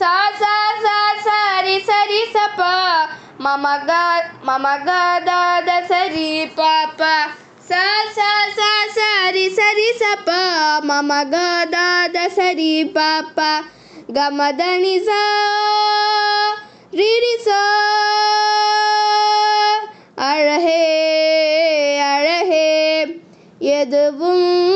சா சா சா சரி சரி சப்பா. மம க தாத சரி பாப்பா. சா சா சா சரி சரி சப்பா. மம தாத சரி பாப்பா. கமதனி சா ரிரி சா. அழகே அழகே. எதுவும்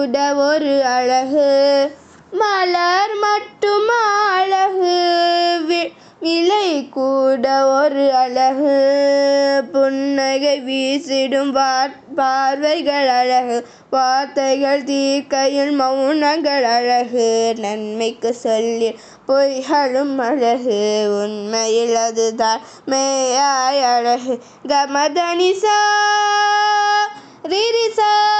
கூட ஒரு அழகு. மலர் மட்டும் அழகு. விலை கூட ஒரு அழகு. புன்னகை வீசிடும் பார்வைகள் அழகு. வார்த்தைகள் தீர்க்கையில் மௌனங்கள் அழகு. நன்மைக்கு சொல்லி பொய்களும் அழகு. உண்மையில் அதுதான் மேயாய் அழகு. கமதனிசா ரிரிசா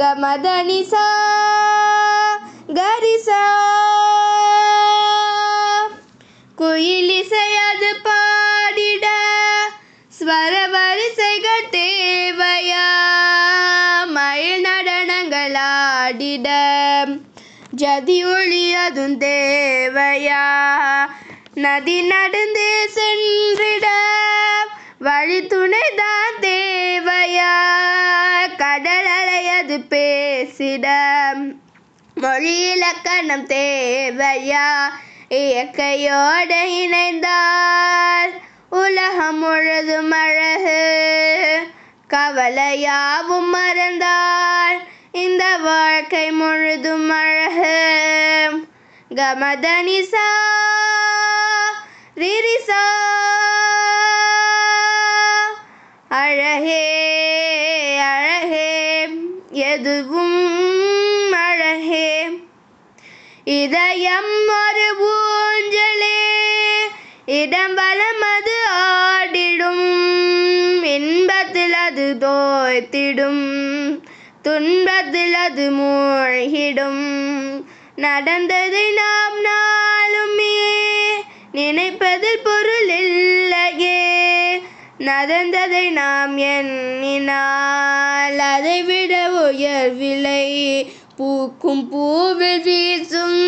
கமதனிசா கரிசா குயிலிசை அது பாடிட ஸ்வர வரிசைகள் தேவையா மயில் நடனங்கள் ஆடிட ஜதி ஒளியதும் தேவையா நதி நடந்தே சென்றிட வழி அலை பேசிட மொழி இலக்கணம் தேவையா? இயற்கையோடு இணைந்தார். உலகம் முழுதும் அழகு. கவலையாவும் மறந்தார். இந்த வாழ்க்கை முழுதும் அழகு. கமதனிசா ரிரிசா. எதுவும் அழகே. இதயம் ஒரு ஊஞ்சலே இடம் வலம் அது ஆடிடும். இன்பத்தில் அது தோய்த்திடும் துன்பத்தில் அது மூழ்கிடும். நடந்ததை நாம் நாளுமே நினைப்பதில் பொருள் இல்லையே. நடந்ததை நாம் எண்ணினால் அதை விட உயர்வில்லை பூக்கும் பூவில் வீசும்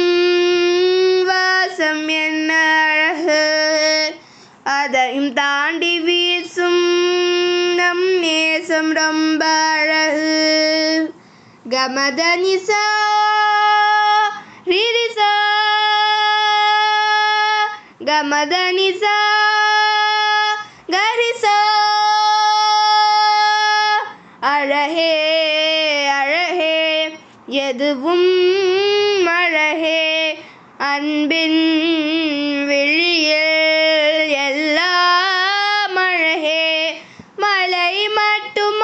வாசம் என்ன அழகு? அதையும் தாண்டி வீசும் நம் நேசம் ரொம்ப அழகு. கமத கமதனிசா கமத நிசா கரிசா அழகே. எதுவும் அழகே. அன்பின் வெளியில் எல்லாம் அழகே. மலை மட்டும்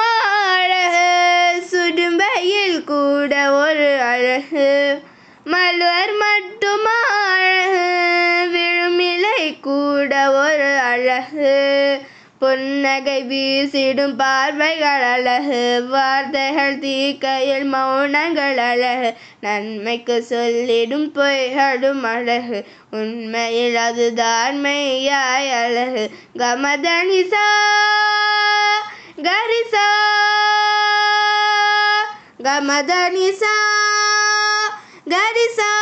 அழகு சுடும்பையில் கூட ஒரு அழகு. மலர் மட்டும் அழகு விழுமிலை கூட ஒரு அழகு. புன்னகை வீசிடும் பார்வைகள் அழகு வார்த்தைகள் தீக்கையில் மௌனங்கள் அழகு. நன்மைக்கு சொல்லிடும் பொய்களும் அழகு. உண்மையில் அதுதான் மெய்யாய் அழகு. கமதனிசா கரிசா கமதனிசா கரிசா.